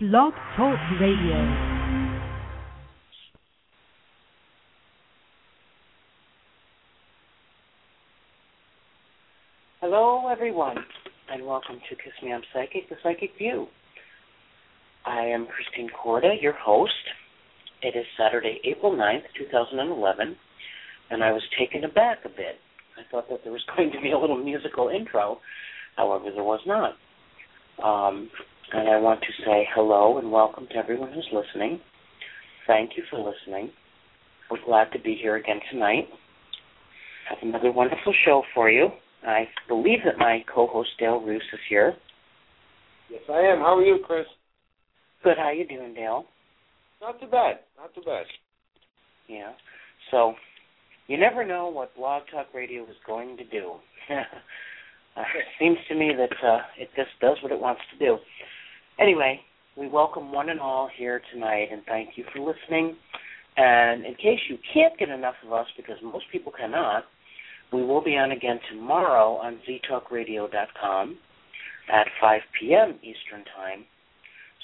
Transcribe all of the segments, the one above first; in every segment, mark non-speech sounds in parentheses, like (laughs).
Blog Talk Radio. Hello, everyone, and welcome to Kiss Me I'm Psychic, the Psychic View. I am Christine Corda, your host. It is Saturday, April 9th, 2011, and I was taken aback a bit. I thought that there was (laughs) going to be a little musical intro, however, there was not. Um, and I want to say hello and welcome to everyone who's listening. Thank you for listening. We're glad to be here again tonight. Have another wonderful show for you. I believe that my co-host Dale Roos is here. Yes, I am. How are you, Chris? Good. How you doing, Dale? Not too bad. Not too bad. Yeah. So, you never know what Blog Talk Radio is going to do. uh, (laughs) it seems to me that uh, it just does what it wants to do. Anyway, we welcome one and all here tonight, and thank you for listening. And in case you can't get enough of us, because most people cannot, we will be on again tomorrow on ztalkradio.com at 5 p.m. Eastern Time.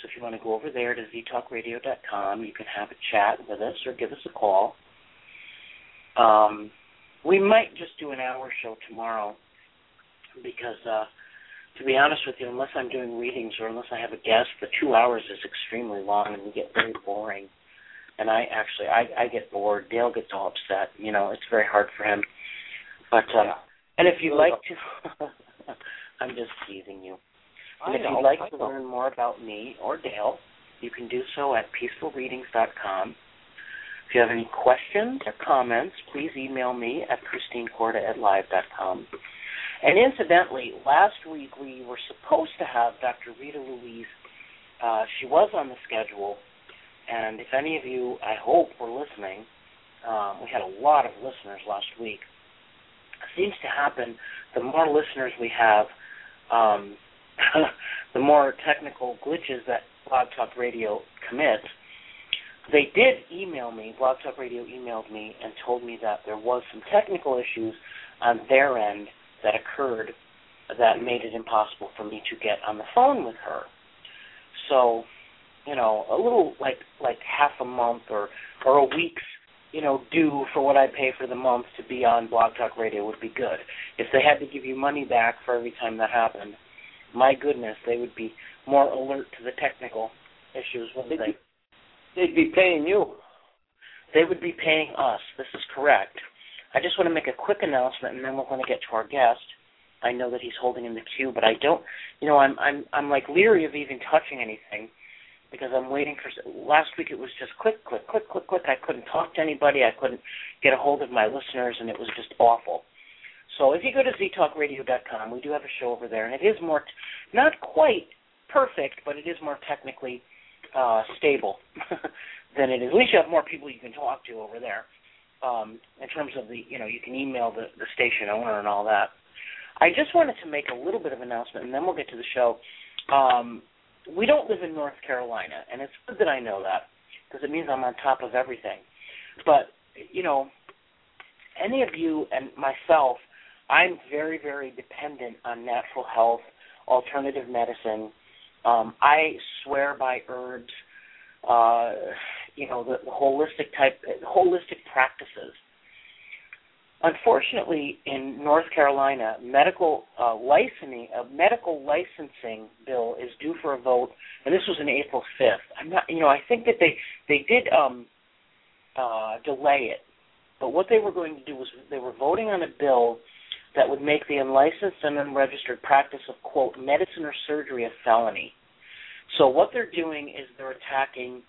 So if you want to go over there to ztalkradio.com, you can have a chat with us or give us a call. Um, we might just do an hour show tomorrow because, uh, to be honest with you, unless I'm doing readings or unless I have a guest, the two hours is extremely long and we get very boring. And I actually, I, I get bored. Dale gets all upset. You know, it's very hard for him. But uh, and if you'd like to, (laughs) I'm just teasing you. And if you'd like to learn more about me or Dale, you can do so at peacefulreadings.com. If you have any questions or comments, please email me at christinecorda at live.com. And incidentally, last week we were supposed to have Dr. Rita Louise. Uh, she was on the schedule, and if any of you, I hope, were listening, um, we had a lot of listeners last week. It seems to happen the more listeners we have, um, (laughs) the more technical glitches that Blog Talk Radio commits. They did email me, Blog Talk Radio emailed me and told me that there was some technical issues on their end that occurred that made it impossible for me to get on the phone with her. So, you know, a little like like half a month or or a week's you know, due for what I pay for the month to be on Blog Talk Radio would be good. If they had to give you money back for every time that happened, my goodness, they would be more alert to the technical issues, wouldn't they? They'd be paying you. They would be paying us. This is correct. I just want to make a quick announcement, and then we're going to get to our guest. I know that he's holding in the queue, but I don't. You know, I'm I'm I'm like leery of even touching anything because I'm waiting for. Last week it was just click, click, click, click, click. I couldn't talk to anybody. I couldn't get a hold of my listeners, and it was just awful. So if you go to ztalkradio.com, we do have a show over there, and it is more, t- not quite perfect, but it is more technically uh, stable (laughs) than it is. At least you have more people you can talk to over there. Um, in terms of the, you know, you can email the, the station owner and all that. I just wanted to make a little bit of announcement, and then we'll get to the show. Um, we don't live in North Carolina, and it's good that I know that because it means I'm on top of everything. But you know, any of you and myself, I'm very, very dependent on natural health, alternative medicine. Um, I swear by herbs, uh, you know, the, the holistic type, holistic practices. Unfortunately, in North Carolina, medical uh, licensing, a medical licensing bill is due for a vote, and this was on April 5th. I'm not, you know, I think that they they did um, uh, delay it, but what they were going to do was they were voting on a bill that would make the unlicensed and unregistered practice of quote medicine or surgery a felony. So what they're doing is they're attacking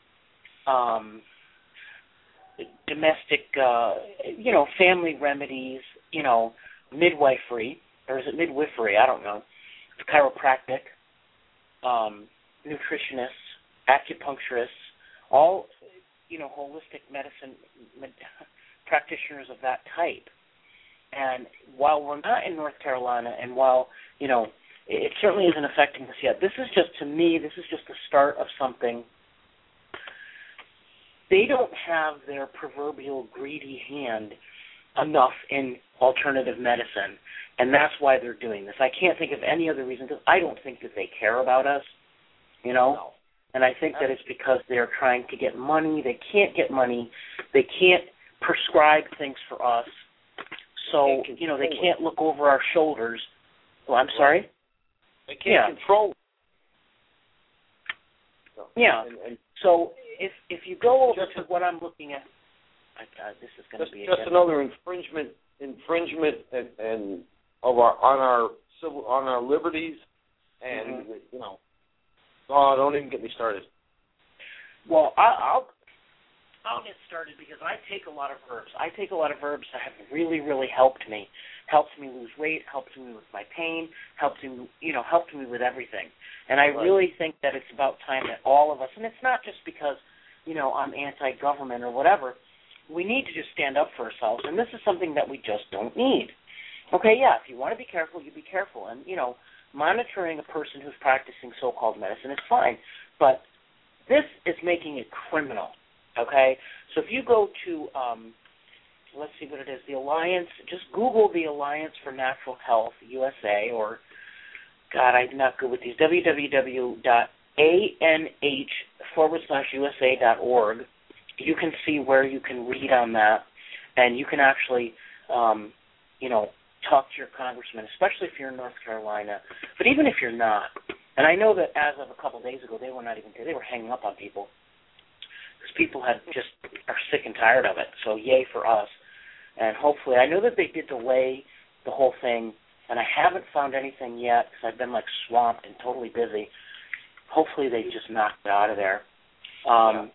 um, domestic, uh, you know, family remedies, you know, midwifery, or is it midwifery? I don't know. Chiropractic, um, nutritionists, acupuncturists, all, you know, holistic medicine med- practitioners of that type. And while we're not in North Carolina, and while you know it certainly isn't affecting us yet, this is just to me, this is just the start of something they don't have their proverbial greedy hand enough in alternative medicine, and that's why they're doing this. I can't think of any other reason because I don't think that they care about us. You know, And I think that it's because they're trying to get money. They can't get money. They can't prescribe things for us. So, you know, they can't look over our shoulders. Well, I'm sorry? They can't Yeah. control. Yeah. And, and So if if you go over Just to what I'm looking at, my God, this is going to be just another infringement infringement and, and of our on our civil on our liberties and Mm-hmm. you know oh don't even get me started Well, I, I'll I'll get started because I take a lot of herbs. I take a lot of herbs that have really, really helped me. Helped me lose weight. Helped me with my pain. Helped me, you know, helped me with everything. And I Right. really think that it's about time that all of us, and it's not just because, you know, I'm anti-government or whatever. We need to just stand up for ourselves, and this is something that we just don't need. Okay, yeah, if you want to be careful, you be careful, and you know, monitoring a person who's practicing so-called medicine is fine, but this is making it criminal. Okay, so if you go to, um, let's see what it is, the Alliance. Just Google the Alliance for Natural Health USA, or God, I'm not good with these. www.anh forward slash USA dot org. You can see where you can read on that, and you can actually, um, you know, talk to your congressman, especially if you're in North Carolina. But even if you're not, and I know that as of a couple of days ago, they were not even they were hanging up on people because people had just are sick and tired of it. So yay for us, and hopefully, I know that they did delay the whole thing, and I haven't found anything yet because I've been like swamped and totally busy. Hopefully, they just knocked it out of there. Um,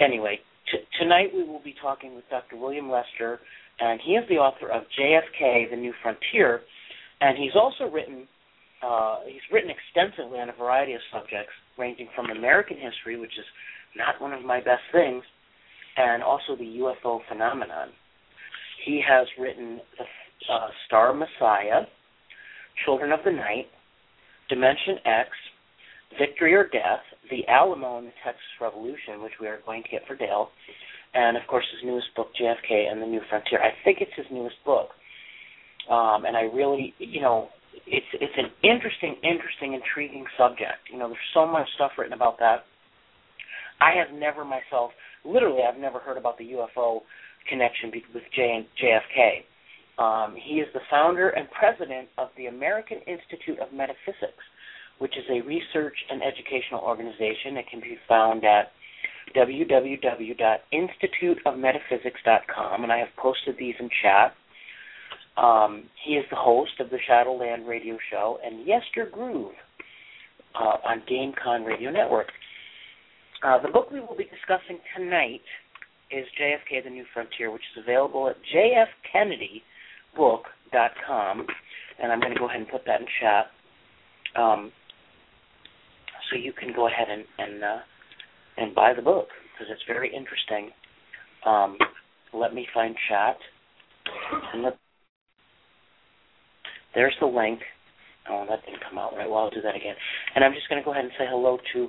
Anyway, t- tonight we will be talking with Dr. William Lester, and he is the author of JFK: The New Frontier, and he's also written uh, he's written extensively on a variety of subjects, ranging from American history, which is not one of my best things, and also the UFO phenomenon. He has written The uh, Star Messiah, Children of the Night, Dimension X, Victory or Death, The Alamo and the Texas Revolution, which we are going to get for Dale, and of course his newest book, JFK and the New Frontier. I think it's his newest book, um, and I really, you know, it's it's an interesting, interesting, intriguing subject. You know, there's so much stuff written about that. I have never myself, literally, I've never heard about the UFO connection with J JFK. Um, he is the founder and president of the American Institute of Metaphysics, which is a research and educational organization. that can be found at www.instituteofmetaphysics.com, and I have posted these in chat. Um, he is the host of the Shadowland Radio Show and Yester Groove uh, on GameCon Radio Network. Uh, the book we will be discussing tonight is JFK: The New Frontier, which is available at jfkennedybook.com, and I'm going to go ahead and put that in chat, um, so you can go ahead and and uh, and buy the book because it's very interesting. Um, let me find chat. Let, there's the link. Oh, that didn't come out right. Well, I'll do that again. And I'm just going to go ahead and say hello to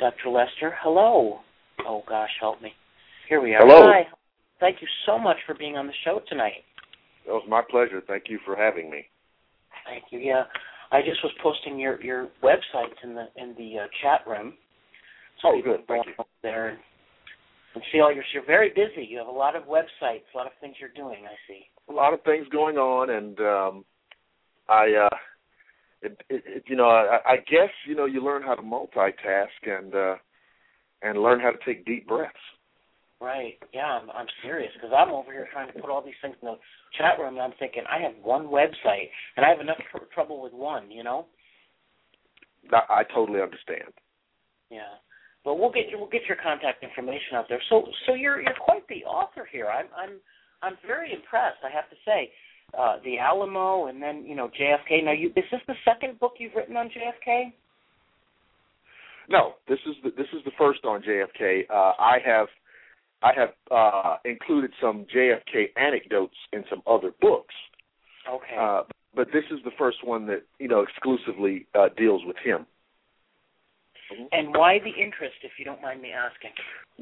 Dr. Lester. Hello. Oh gosh, help me. Here we are. Hello. Hi. Thank you so much for being on the show tonight. It was my pleasure. Thank you for having me. Thank you. Yeah, I just was posting your your websites in the in the uh, chat room. So Oh, good. Thank you. There and, and see all your. You're very busy. You have a lot of websites, a lot of things you're doing. I see. A lot of things going on, and um, I, uh, it, it, it, you know, I, I guess you know you learn how to multitask and uh, and learn how to take deep breaths. Right. Yeah, I'm, I'm serious because I'm over here trying to put all these things in the chat room, and I'm thinking I have one website, and I have enough tr- trouble with one. You know. I, I totally understand. Yeah. But we'll get we'll get your contact information out there. So so you're you're quite the author here. I'm I'm I'm very impressed. I have to say, uh, the Alamo and then you know JFK. Now you is this the second book you've written on JFK? No, this is the, this is the first on JFK. Uh, I have I have uh, included some JFK anecdotes in some other books, Okay. uh, but this is the first one that you know exclusively uh, deals with him. and why the interest, if you don't mind me asking?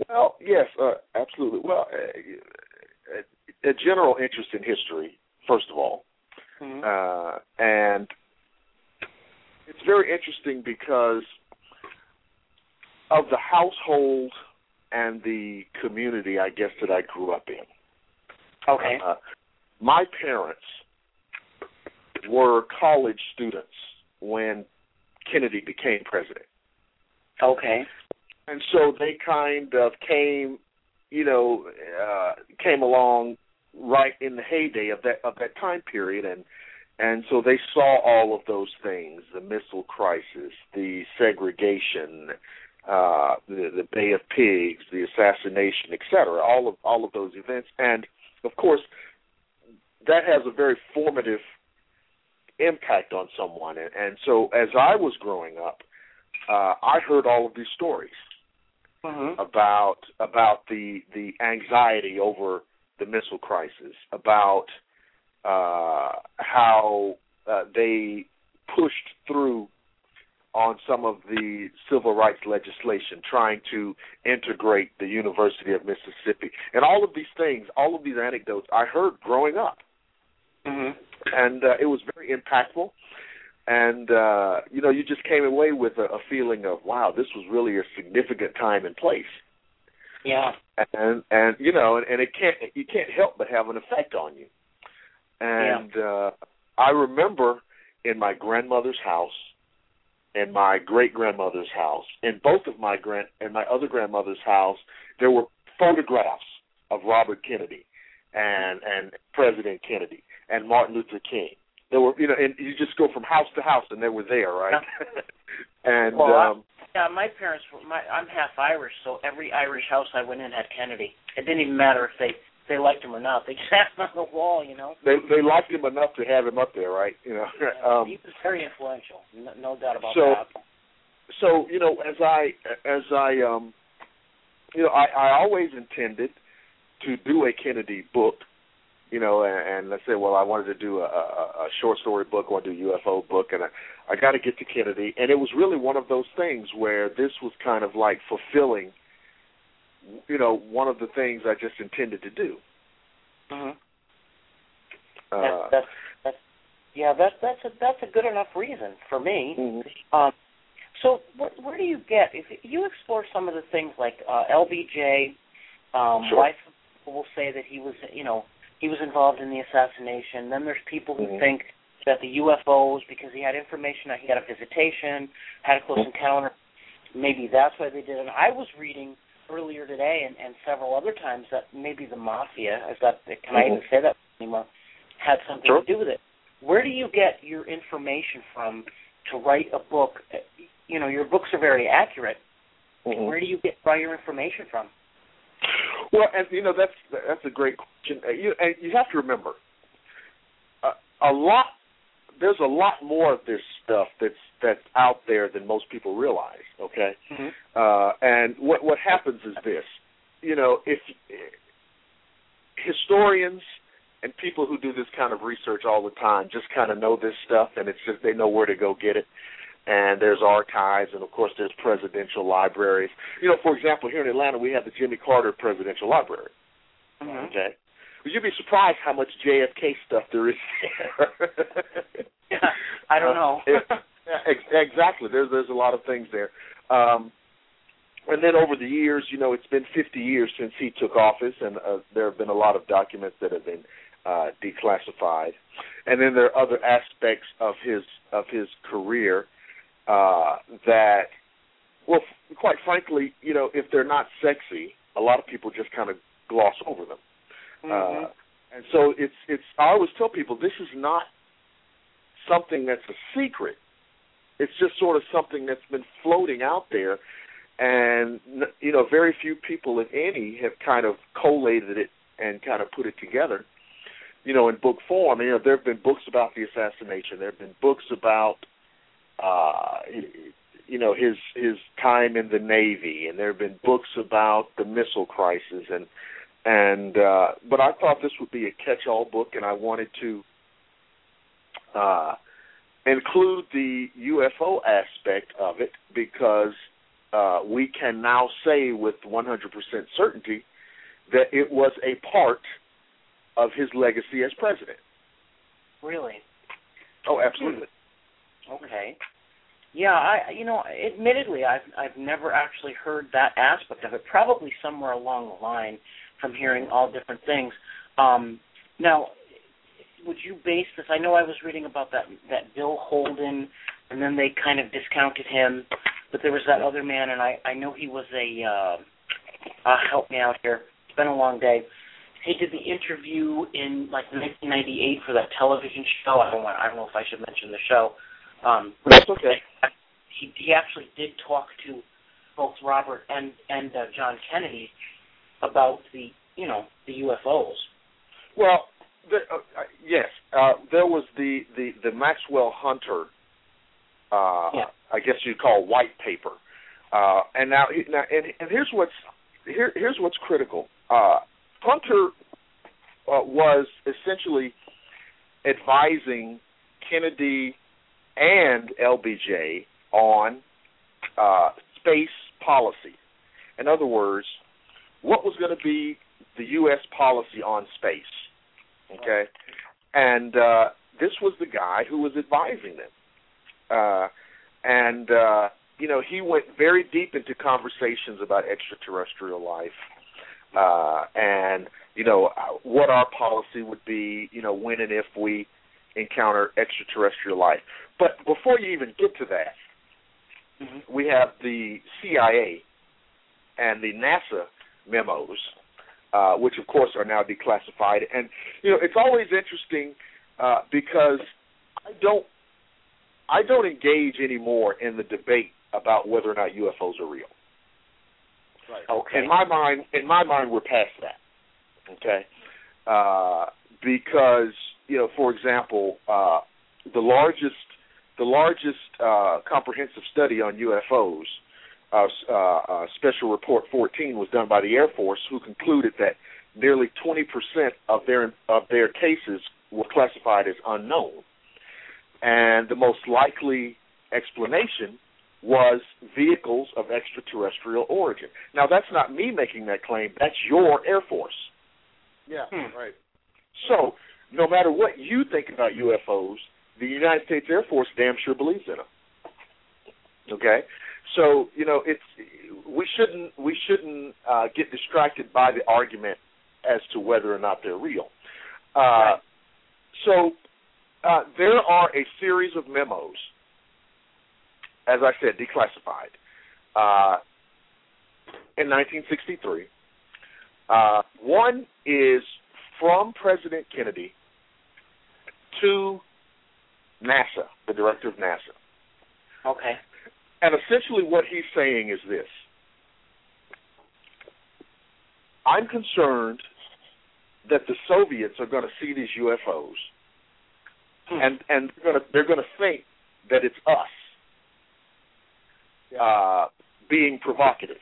Well, yes, uh, absolutely. Well, uh, a, a general interest in history, first of all, Mhm. uh, and it's very interesting because of the household and the community, I guess that I grew up in. Okay. Uh, my parents were college students when Kennedy became president. Okay. And so they kind of came, you know, uh came along right in the heyday of that of that time period and and so they saw all of those things, the missile crisis, the segregation, uh the the Bay of Pigs, the assassination, et cetera, all of all of those events and of course that has a very formative impact on someone and, and so as I was growing up uh I heard all of these stories Mm-hmm. about about the the anxiety over the missile crisis, about uh, how uh, they pushed through on some of the civil rights legislation, trying to integrate the University of Mississippi, and all of these things, all of these anecdotes I heard growing up, Mm-hmm. and uh, it was very impactful. And uh, you know, you just came away with a, a feeling of, wow, this was really a significant time and place. Yeah. and and you know and, and it can't you can't help but have an effect on you and uh i remember in my grandmother's house and my great grandmother's house in both of my grand and my other grandmother's house there were photographs of robert kennedy and and president kennedy and martin luther king there were you know and you just go from house to house and they were there right (laughs) and Well, I- um Yeah, my parents were. My I'm half Irish, so every Irish house I went in had Kennedy. It didn't even matter if they they liked him or not. They just (laughs) had him on the wall, you know. they they liked him enough to have him up there right you know (laughs) um he was very influential, no, no doubt about So- that. so you know as i as i um you know i i always intended to do a kennedy book you know and, and let's say well i wanted to do a, a, a short story book or do a ufo book and i i got to get to kennedy and it was really one of those things where this was kind of like fulfilling you know one of the things i just intended to do Mm-hmm. uh That's, that's that's yeah. That's that's a that's a good enough reason for me. mhm. Um, so where, where do you get if you explore some of the things like uh, LBJ? Um, Sure. Why people will say that he was you know he was involved in the assassination. Then there's people who Mhm. think that the UFOs because he had information that he had a visitation, had a close Mhm. encounter. Maybe that's why they did it. I was reading earlier today and, and several other times that maybe the mafia is that can I even Mhm. say that anymore had something Sure. to do with it. Where do you get your information from to write a book? You know, your books are very accurate. Mhm. Where do you get all your information from? Well, and you know that's that's a great question. Uh, You and you have to remember, uh, a lot. There's a lot more of this stuff that's that's out there than most people realize. Okay, Mm-hmm. uh, and what what happens is this. You know, if historians and people who do this kind of research all the time just kind of know this stuff, and it's just they know where to go get it. And there's archives, and of course there's presidential libraries. You know, for example, here in Atlanta we have the Jimmy Carter Presidential Library. Mm-hmm. Okay, you'd be surprised how much JFK stuff there is there. Yeah, (laughs) I don't know. Uh, (laughs) it- yeah, exactly. There's there's a lot of things there. Um, and then over the years, you know, it's been 50 years since he took office, and uh, there have been a lot of documents that have been uh, declassified. And then there are other aspects of his of his career uh, that, well, f- quite frankly, you know, if they're not sexy, a lot of people just kind of gloss over them. Mhm. Uh, and so it's it's. I always tell people this is not something that's a secret. It's just sort of something that's been floating out there, and you know, very few people, if any, have kind of collated it and kind of put it together. You know, in book form. You know, there have been books about the assassination. There have been books about, uh, you know, his his time in the Navy, and there have been books about the missile crisis, and and uh, but I thought this would be a catch-all book, and I wanted to uh, include the UFO aspect of it because uh, we can now say with 100% certainty that it was a part of his legacy as president. Really? Oh, absolutely. Okay. Yeah, I you know, admittedly, I've I've never actually heard that aspect of it. Probably somewhere along the line, from hearing all different things. Um, now, would you base this? I know I was reading about that that Bill Holden, and then they kind of discounted him, but there was that other man, and I I know he was a. Uh, uh, help me out here. It's been a long day. He did the interview in like 1998 for that television show. I don't want. I don't know if I should mention the show. Um, That's okay. He he actually did talk to both Robert and and uh, John Kennedy about the you know the UFOs. Well, the, uh, uh, yes, uh, there was the the the Maxwell Hunter. Uh, Yeah. I guess you'd call white paper. Uh, and now, now, and, and here's what's here, here's what's critical. Uh, Hunter uh, was essentially advising Kennedy and LBJ on uh, space policy. In other words, what was going to be the U.S. policy on space? Okay, and uh, this was the guy who was advising them, uh, and uh, you know he went very deep into conversations about extraterrestrial life, uh, and you know what our policy would be, you know when and if we encounter extraterrestrial life. But before you even get to that, Mm-hmm. we have the CIA and the NASA memos, uh, which of course are now declassified. And you know, it's always interesting uh, because I don't, I don't engage anymore in the debate about whether or not UFOs are real. Right. Okay. In my mind, in my mind, we're past that. Okay, uh, because you know, for example, uh, the largest the largest uh, comprehensive study on UFOs, uh, uh, uh, Special Report 14, was done by the Air Force, who concluded that nearly 20% of their of their cases were classified as unknown, and the most likely explanation was vehicles of extraterrestrial origin. Now, that's not me making that claim; that's your Air Force. Yeah, Hmm. right. So, no matter what you think about UFOs, the United States Air Force damn sure believes in them. Okay, so you know it's we shouldn't we shouldn't uh, get distracted by the argument as to whether or not they're real. Uh, Right. So uh, there are a series of memos, as I said, declassified uh, in 1963. Uh, one is from President Kennedy to NASA, the director of NASA. Okay. And essentially what he's saying is this. I'm concerned that the Soviets are going to see these UFOs Hmm. and and they're going to they're going to think that it's us uh, being provocative.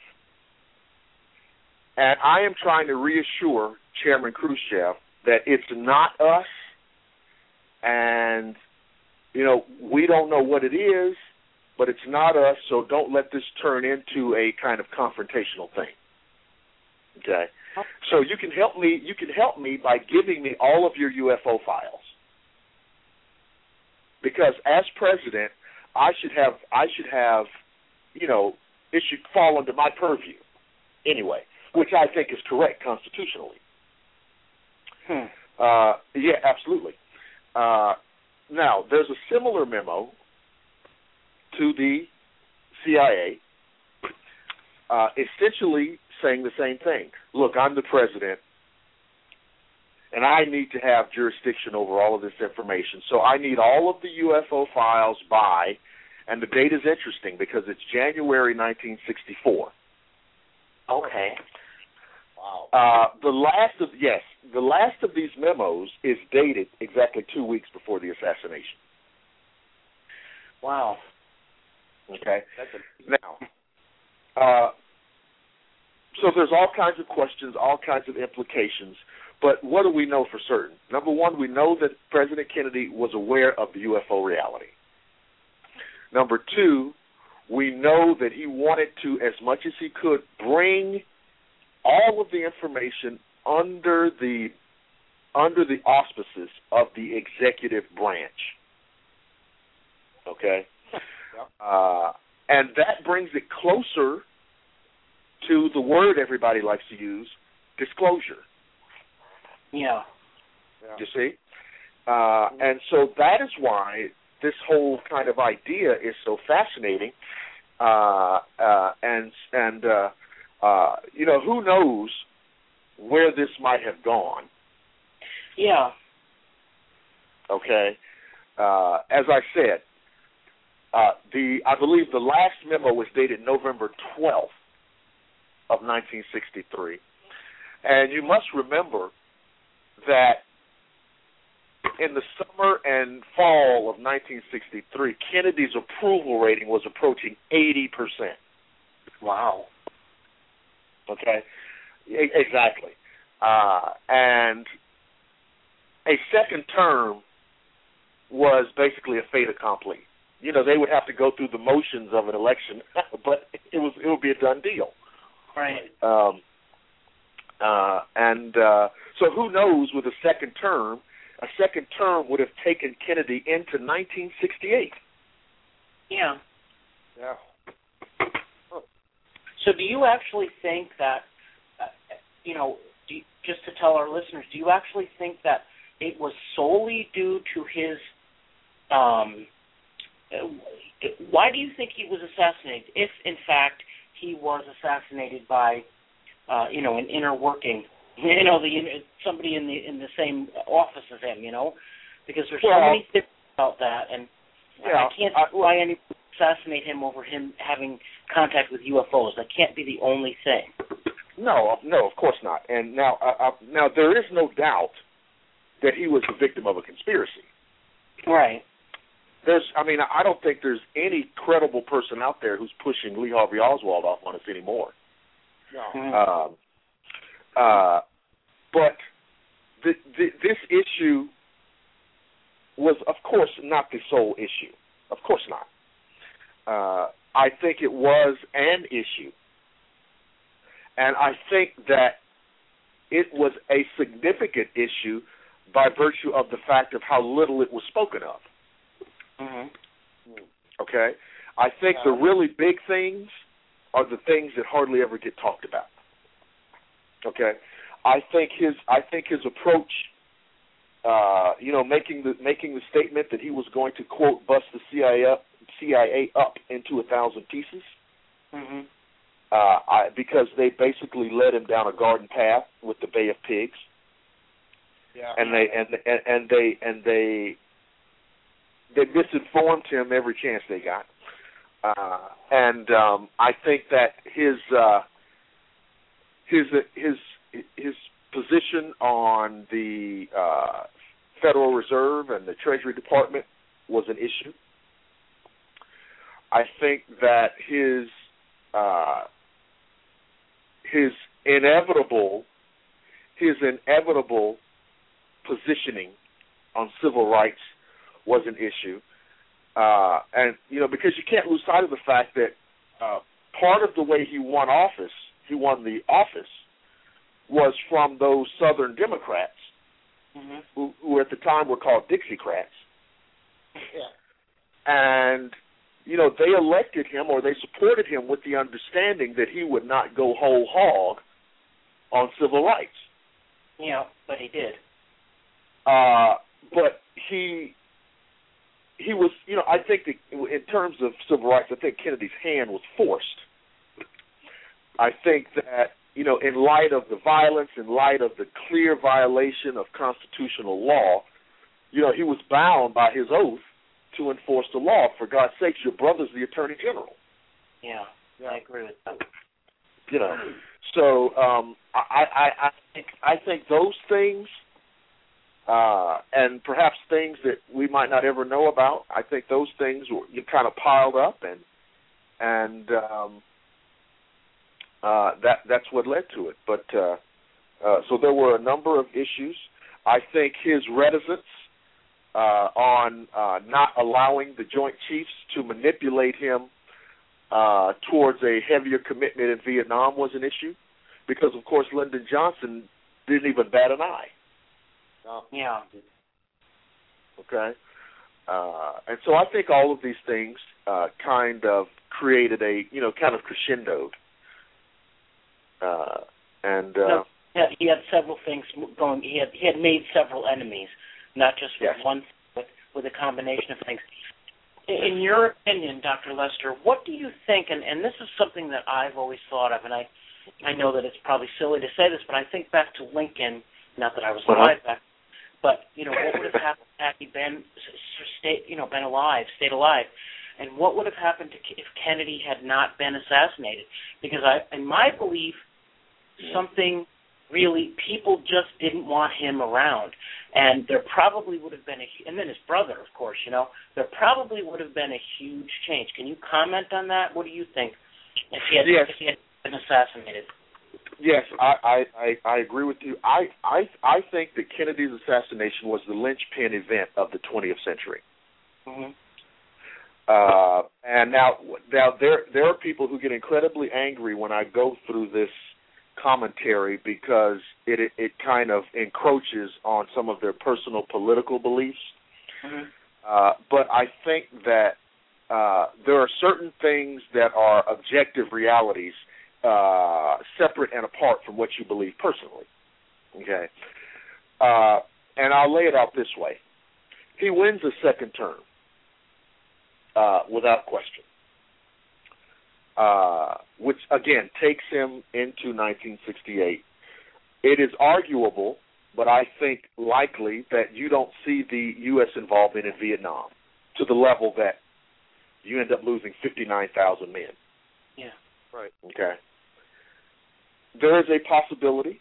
And I am trying to reassure Chairman Khrushchev that it's not us, and you know we don't know what it is, but it's not us. So don't let this turn into a kind of confrontational thing. Okay. So you can help me. You can help me by giving me all of your UFO files, because as president, I should have. I should have. You know, it should fall under my purview, anyway, which I think is correct constitutionally. Hmm. Uh, yeah, absolutely. Uh, now, there's a similar memo to the CIA, uh, essentially saying the same thing. Look, I'm the president, and I need to have jurisdiction over all of this information. So I need all of the UFO files by, and the date is interesting because it's January 1964. Okay. Wow. Uh, the last of yes, the last of these memos is dated exactly two weeks before the assassination. Wow. Okay. Now, uh, so there's all kinds of questions, all kinds of implications. But what do we know for certain? Number one, we know that President Kennedy was aware of the UFO reality. Number two, we know that he wanted to, as much as he could, bring all of the information under the under the auspices of the executive branch. Okay. Yep. Uh, and that brings it closer to the word everybody likes to use, disclosure. Yeah. Yeah. You see, uh, and so that is why this whole kind of idea is so fascinating. Uh, uh, and and uh, uh, you know who knows where this might have gone. Yeah. Okay, uh, as I said, uh, the I believe the last memo was dated November twelfth of 1963, and you must remember that in the summer and fall of 1963, Kennedy's approval rating was approaching 80 percent. Wow. Okay, exactly, uh, and a second term was basically a fait accompli. You know, they would have to go through the motions of an election, (laughs) but it was it would be a done deal. Right. Um, uh, and uh, so, who knows? With a second term, a second term would have taken Kennedy into 1968. Yeah. Yeah. So, do you actually think that, uh, you know, do you, just to tell our listeners, do you actually think that it was solely due to his? Um, why do you think he was assassinated? If, in fact, he was assassinated by, uh, you know, an inner working, (laughs) you know, the somebody in the in the same office as him, you know, because there's so many things about that, and Yeah, I can't see why anyone would assassinate him over him having contact with UFOs. That can't be the only thing. No, no, of course not. And now, uh, uh, now there is no doubt that he was the victim of a conspiracy. Right. There's, I mean, I don't think there's any credible person out there who's pushing Lee Harvey Oswald off on us anymore. No. Um, uh, but the, the, this issue was, of course, not the sole issue. Of course not. Uh, I think it was an issue, and I think that it was a significant issue by virtue of the fact of how little it was spoken of. Hmm Okay, I think the really big things are the things that hardly ever get talked about. Okay, I think his I think his approach, uh, you know, making the making the statement that he was going to quote bust the CIA up, CIA up into a thousand pieces, hmm uh, I, because they basically led him down a garden path with the Bay of Pigs, Yeah. and they and and, and they and they they misinformed him every chance they got. Uh, and um, I think that his uh, his his his position on the uh, Federal Reserve and the Treasury Department was an issue. I think that his uh, his inevitable his inevitable positioning on civil rights was an issue. Uh, and you know, because you can't lose sight of the fact that uh, part of the way he won office, he won the office, was from those Southern Democrats hmm who, who at the time were called Dixiecrats, Yeah. and you know they elected him or they supported him with the understanding that he would not go whole hog on civil rights. Yeah, but he did. Uh, but he he was, you know, I think that in terms of civil rights, I think Kennedy's hand was forced. I think that you know, in light of the violence, in light of the clear violation of constitutional law, you know, he was bound by his oath to enforce the law. For God's sakes, your brother's the attorney general. Yeah, I agree with that. You know, so um, I, I, I think I think those things, uh, and perhaps things that we might not ever know about. I think those things were kind of piled up, and and um, uh, that that's what led to it. But uh, uh, so there were a number of issues. I think his reticence uh, on uh, not allowing the Joint Chiefs to manipulate him uh, towards a heavier commitment in Vietnam was an issue, because of course Lyndon Johnson didn't even bat an eye. Yeah. Okay, Uh, and so I think all of these things uh, kind of created a you know kind of crescendoed. Uh, and uh, No. He had several things going. He had he had made several enemies, not just with Yes. one, but with a combination of things. In your opinion, Dr. Lester, what do you think? And, and this is something that I've always thought of, and I I know that it's probably silly to say this, but I think back to Lincoln. Not that I was Uh-huh. alive back, but you know what would have happened had he been stayed, you know, been alive, stayed alive, and what would have happened to, if Kennedy had not been assassinated? Because I, in my belief, something really people just didn't want him around. And there probably would have been a and then his brother of course you know there probably would have been a huge change. Can you comment on that? What do you think? If he had Yes. if he had been assassinated Yes, I, I, I, I agree with you. I, I I think that Kennedy's assassination was the linchpin event of the 20th century. mhm Uh, and now, now there there are people who get incredibly angry when I go through this commentary because it it, it kind of encroaches on some of their personal political beliefs. mhm Uh, but I think that uh, there are certain things that are objective realities, uh, separate and apart from what you believe personally. Okay, uh, and I'll lay it out this way: he wins a second term uh, without question, uh, which again takes him into 1968. It is arguable but I think likely that you don't see the U.S. involvement in Vietnam to the level that you end up losing 59,000 men. yeah Right. Okay. There is a possibility,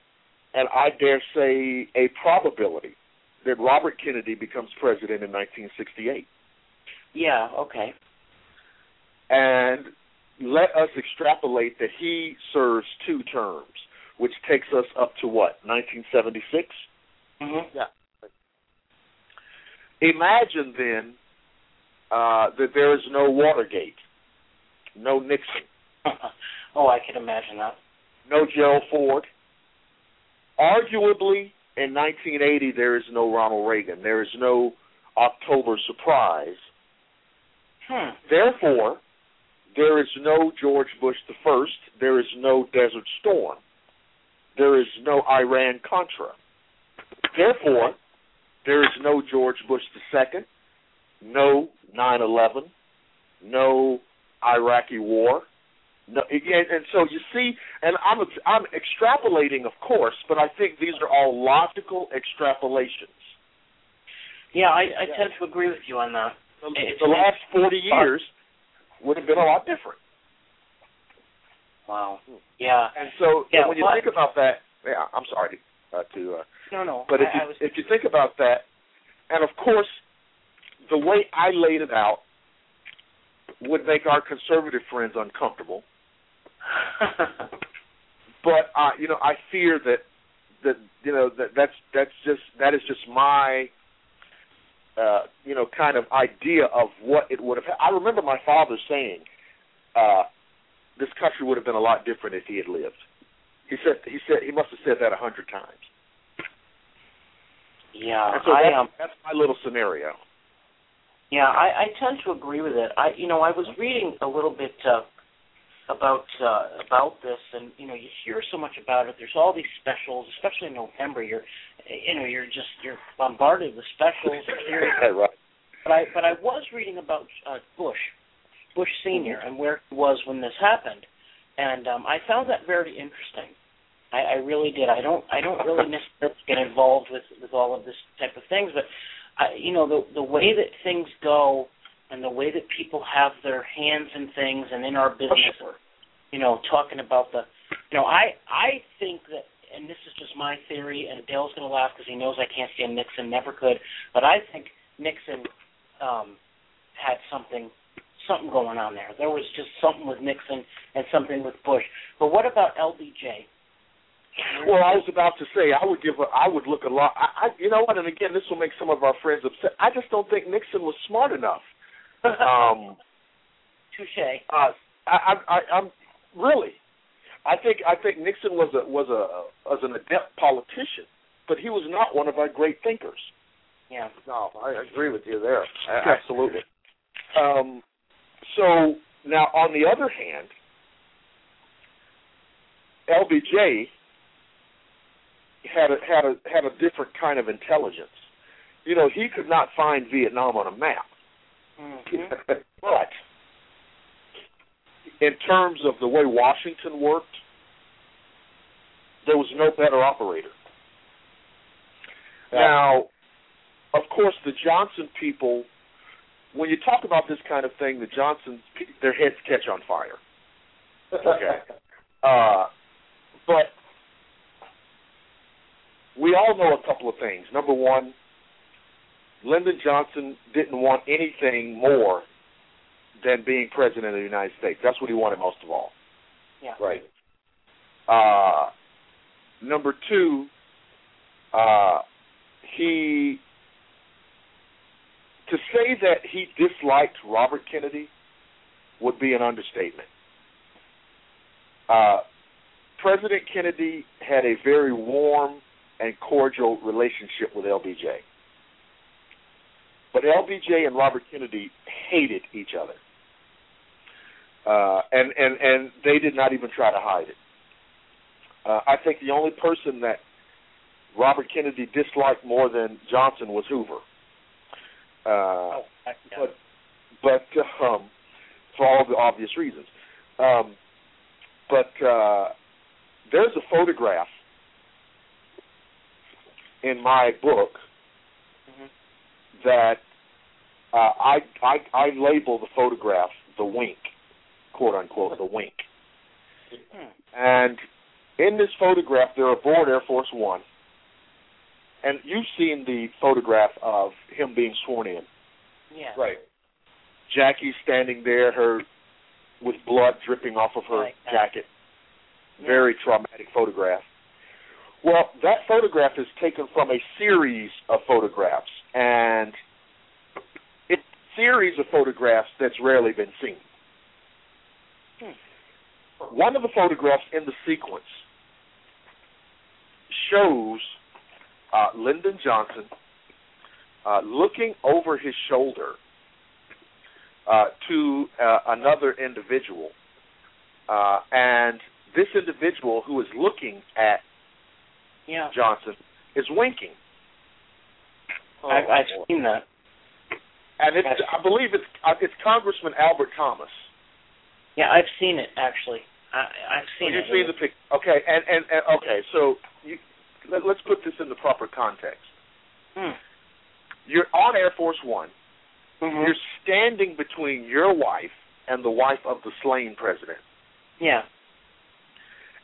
and I dare say a probability, that Robert Kennedy becomes president in 1968. yeah okay And let us extrapolate that he serves two terms, which takes us up to what, 1976? mhm Yeah. Imagine then uh, that there is no Watergate, no Nixon, (laughs) oh i can imagine that no Gerald Ford. Arguably, in 1980, there is no Ronald Reagan. There is no October surprise. hmm Therefore, there is no George Bush the first. There is no Desert Storm. There is no Iran Contra. Therefore, there is no George Bush the second. No 9/11. No Iraqi War. No, and, and so you see, and I'm I'm extrapolating, of course, but I think these are all logical extrapolations. yeah i i tend to agree with you on that The, the last 40 years would have been a lot different. wow yeah And so Yeah, when you but- think about that, yeah, I'm sorry uh, to, uh, no no but if I, you I was if you think about that, and of course, the way I laid it out would make our conservative friends uncomfortable. (laughs) But uh, you know, I fear that that you know that that's that's just that is just my uh, you know kind of idea of what it would have. I remember my father saying, uh, "This country would have been a lot different if he had lived." He said he said he must have said that a hundred times. yeah And so i that's, um that's my little scenario. Yeah, I, I tend to agree with it. I, you know, I was reading a little bit uh, about uh, about this, and you know, you hear so much about it. There's all these specials, especially in November. You're, you know, you're just you're bombarded with specials. (laughs) right. But I, but I was reading about uh, Bush, Bush Senior, and where he was when this happened, and um, I found that very interesting. I, I really did. I don't, I don't really (laughs) necessarily get involved with with all of this type of things, but I, you know, the the way that things go and the way that people have their hands in things and in our business, you know, talking about the, you know, I I think that, and this is just my theory, and Dale's gonna laugh because he knows I can't stand Nixon, never could, but I think Nixon um, had something something going on there. There was just something with Nixon and something with Bush. But what about LBJ? Well, I was about to say I would give a, I would look a lot. I, I you know what? And again, this will make some of our friends upset. I just don't think Nixon was smart enough. Um, Touche. uh, I, I, I, I'm really. I think I think Nixon was a was a was an adept politician, but he was not one of our great thinkers. Yeah. No, I agree with you there. Okay. Absolutely. Um, so now, on the other hand, LBJ had a, had a had a different kind of intelligence. You know, he could not find Vietnam on a map. (laughs) but in terms of the way Washington worked, there was no better operator. Now, of course, the Johnson people, when you talk about this kind of thing, the Johnsons, their heads catch on fire. Okay. (laughs) Uh, but we all know a couple of things. Number one, Lyndon Johnson didn't want anything more than being president of the United States. That's what he wanted most of all. Yeah. Right. Uh, number two, uh, he to say that he disliked Robert Kennedy would be an understatement. Uh, President Kennedy had a very warm and cordial relationship with LBJ. But LBJ and Robert Kennedy hated each other. Uh, and, and, and they did not even try to hide it. Uh, I think the only person that Robert Kennedy disliked more than Johnson was Hoover. Uh, Oh, yeah. but but um, for all the obvious reasons. Um, but uh, there's a photograph in my book. That uh, I, I I label the photograph the wink, quote unquote, the wink. And in this photograph, they're aboard Air Force One, and you've seen the photograph of him being sworn in. Yeah. Right. Jackie standing there, her with blood dripping off of her Right. jacket. Very traumatic photograph. Well, that photograph is taken from a series of photographs, and it's a series of photographs that's rarely been seen. One of the photographs in the sequence shows uh, Lyndon Johnson uh, looking over his shoulder uh, to uh, another individual, uh, and this individual who is looking at Yeah. Johnson is winking, I've, I've seen that. and it's. I believe it's uh, it's Congressman Albert Thomas. Yeah, I've seen it actually. I, I've seen You've it. seen the pic. Okay, and, and and okay, so you, let, let's put this in the proper context. Hmm. You're on Air Force One. Mhm. You're standing between your wife and the wife of the slain president, Yeah.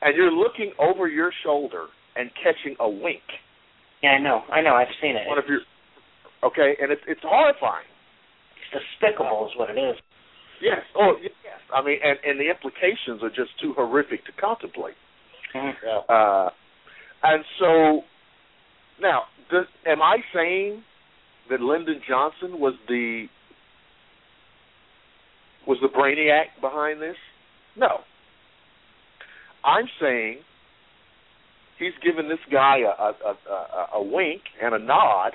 and you're looking over your shoulder and catching a wink. Yeah, I know. I know. I've seen it. One of your okay, and it's it's horrifying. It's despicable, is what it is. Yes. Oh, yes. I mean, and and the implications are just too horrific to contemplate. Mhm. Yeah. Uh, and so now, does, am I saying that Lyndon Johnson was the was the brainiac behind this? No. I'm saying he's giving this guy a a, a, a, a wink and a nod,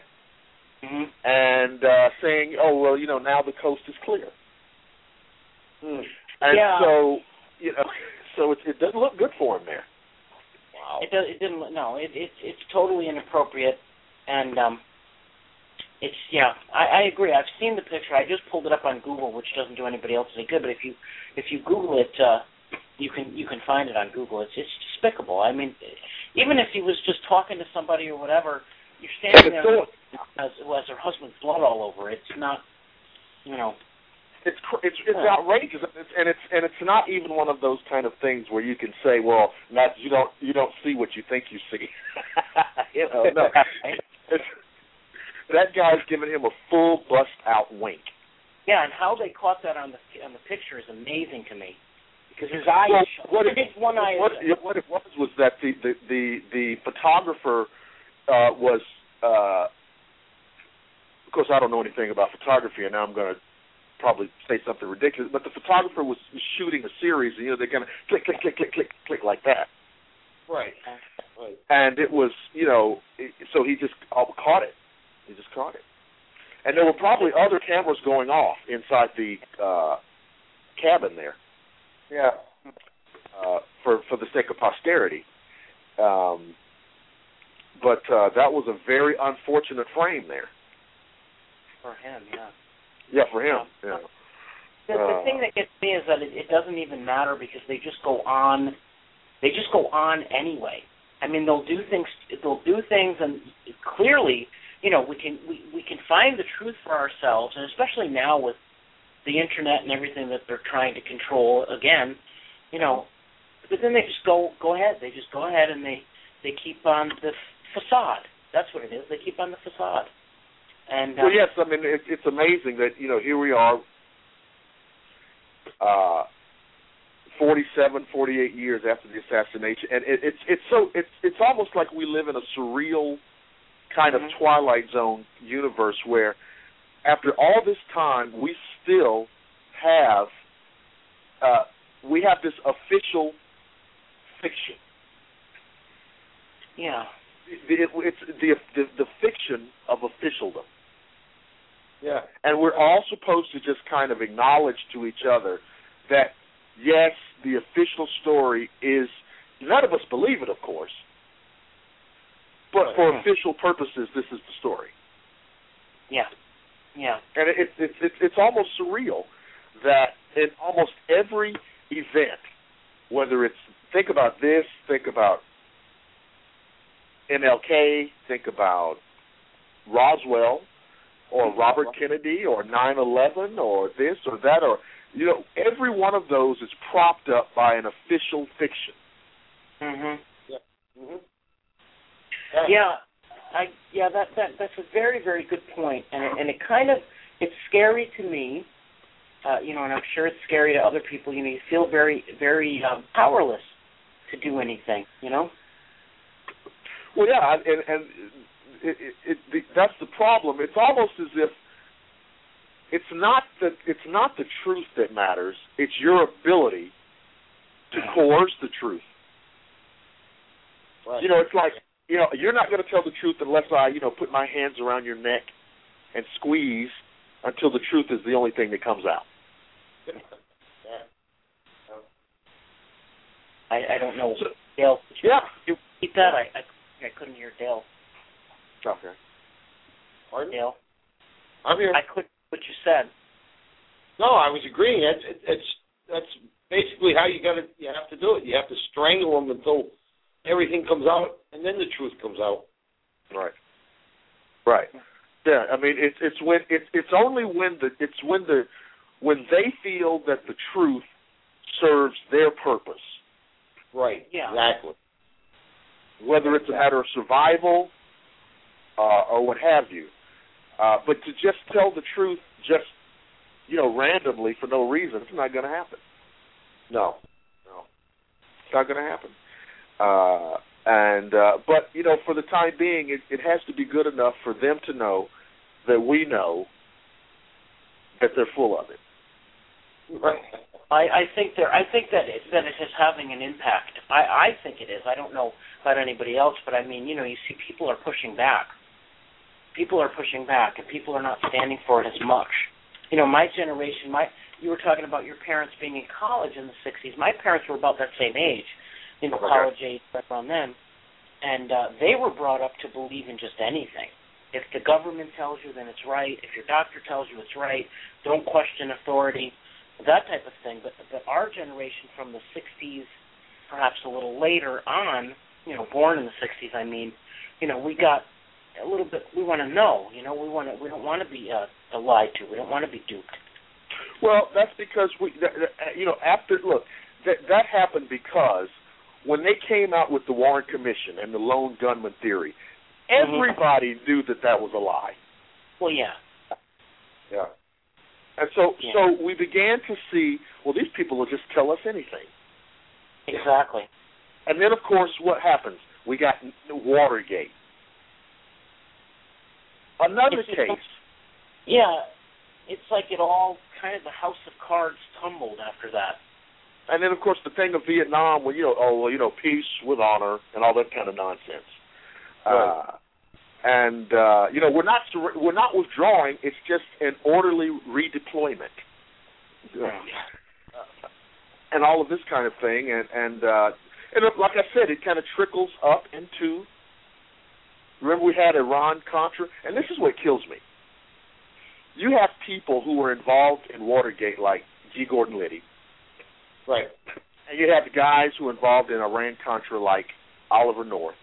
Mhm. and uh, saying, "Oh well, you know, now the coast is clear." Hmm. And Yeah. so, you know, (laughs) so it, it doesn't look good for him there. Wow. It does. It didn't. look- No. It, it's it's totally inappropriate, and um, it's yeah. I, I agree. I've seen the picture. I just pulled it up on Google, which doesn't do anybody else any good. But if you if you Google it, uh, you can you can find it on Google. It's it's despicable. I mean, even if he was just talking to somebody or whatever, you're standing there as as her husband's blood all over. It's not, you know. it's it's it's Yeah. outrageous, and it's, and it's and it's not even one of those kind of things where you can say, well, not you don't you don't see what you think you see. (laughs) you know, no, it's, that guy's giving him a full bust out wink. Yeah, and how they caught that on the on the picture is amazing to me, because his eyes. Well, shut. what it, one eye. what, is, what it was was that the the the, the photographer uh, was. Uh, of course, I don't know anything about photography, and now I'm going to probably say something ridiculous. But the photographer was shooting a series, and you know they're going to click, click, click, click, click, click like that, Right. Right. and it was you know, it, so he just caught it. He just caught it. And there were probably other cameras going off inside the uh, cabin there. Yeah. Uh, for for the sake of posterity. Um, but uh, that was a very unfortunate frame there. For him, yeah. Yeah, for him. Yeah. The, the Uh, thing that gets me is that it, it doesn't even matter because they just go on. They just go on anyway. I mean, they'll do things. They'll do things, and clearly, you know, we can we we can find the truth for ourselves, and especially now with the internet and everything that they're trying to control again, you know. But then they just go go ahead. They just go ahead and they they keep on the facade. That's what it is. They keep on the facade. And um, Well, yes, I mean it, it's amazing that you know here we are, uh, 47, 48 years after the assassination, and it, it's it's so it's it's almost like we live in a surreal kind Mhm. of twilight zone universe where, after all this time, we still have uh, we have this official fiction. yeah, It, it, it's the, the the fiction of officialdom. Yeah. and we're all supposed to just kind of acknowledge to each other that yes, the official story is none of us believe it, of course, but Right. for official purposes, this is the story, yeah, yeah. and it, it's it's it's it's almost surreal that in almost every event, whether it's think about this, think about MLK, think about Roswell, or Robert Kennedy or 9/11 or this or that or you know every one of those is propped up by an official fiction. Mhm. hmm Yeah, I yeah that that that's a very very good point, and it, and it kind of it's scary to me, uh, you know, and I'm sure it's scary to other people. You know, you feel very very um, powerless to do anything. You know. Well, yeah, and and it, it, it, the, that's the problem. It's almost as if it's not the it's not the truth that matters. It's your ability to coerce the truth. Right. You know, it's like you know you're not going to tell the truth unless I you know put my hands around your neck and squeeze until the truth is the only thing that comes out. (laughs) I I don't know. So- Yeah. you repeat that? I, I I couldn't hear Dale. Okay. Pardon? Dale, I'm here. I couldn't what you said. No, I was agreeing. It's, it, it's that's basically how you got to you have to do it. You have to strangle them until everything comes out, and then the truth comes out. Right. Right. Yeah, I mean it's it's when it's it's only when the it's when the when they feel that the truth serves their purpose, Right. Yeah. Exactly. Whether it's a matter of survival uh, or what have you. Uh, but to just tell the truth just you know randomly for no reason, it's not going to happen. No. No, it's not going to happen. Uh, and uh, but you know, for the time being, it, it has to be good enough for them to know that we know that they're full of it. Right. I, I think there. I think that it, that it is having an impact. I, I think it is. I don't know about anybody else, but I mean, you know, you see people are pushing back. People are pushing back, and people are not standing for it as much. You know, my generation. My you were talking about your parents being in college in the '60s. My parents were about that same age, you know, Okay. college age, right around then, and uh, they were brought up to believe in just anything. If the government tells you, then it's right. If your doctor tells you, it's right. Don't question authority that type of thing. But but our generation from the '60s, perhaps a little later on, you know, born in the '60s, I mean, you know, we got a little bit. We want to know. You know, we want to. We don't want to be uh, lied to. We don't want to be duped. Well, that's because we, th- th- you know, after look, that that happened because when they came out with the Warren Commission and the lone gunman theory, Mhm. everybody knew that that was a lie. Well, yeah, Yeah. And so, Yeah. so we began to see, well, these people will just tell us anything. exactly. And then, of course, what happens? We got Watergate. Another It's- case. Yeah, it's like it all kind of the house of cards tumbled after that. And then, of course, the thing of Vietnam, well, you know, oh, well, you know, peace with honor and all that kind of nonsense. Uh, and uh, you know we're not we're not withdrawing. It's just an orderly redeployment, Yeah. and all of this kind of thing. And and uh, and like I said, it kind of trickles up into. Remember, we had Iran Contra, and this is what kills me. You have people who were involved in Watergate, like G. Gordon Liddy, Right. and you have the guys who were involved in Iran Contra, like Oliver North.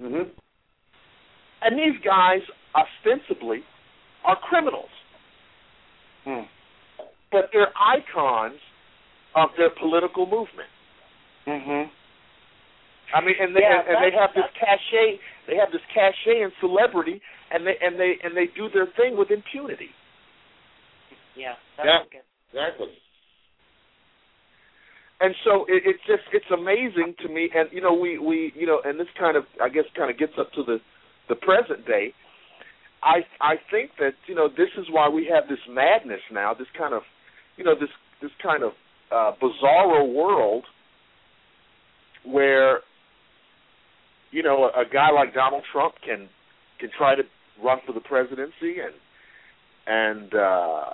Mhm. And these guys ostensibly are criminals, Hmm. but they're icons of their political movement. Mhm. I mean, and they Yeah, and, and they have this cachet. They have this cachet and celebrity, and they and they and they do their thing with impunity. Yeah. That's Yeah. okay. Exactly. And so it, it's just it's amazing to me. And you know, we we you know, and this kind of I guess kind of gets up to the the present day. I I think that you know this is why we have this madness now. This kind of you know this this kind of uh, bizarro world where you know a, a guy like Donald Trump can can try to run for the presidency and and uh,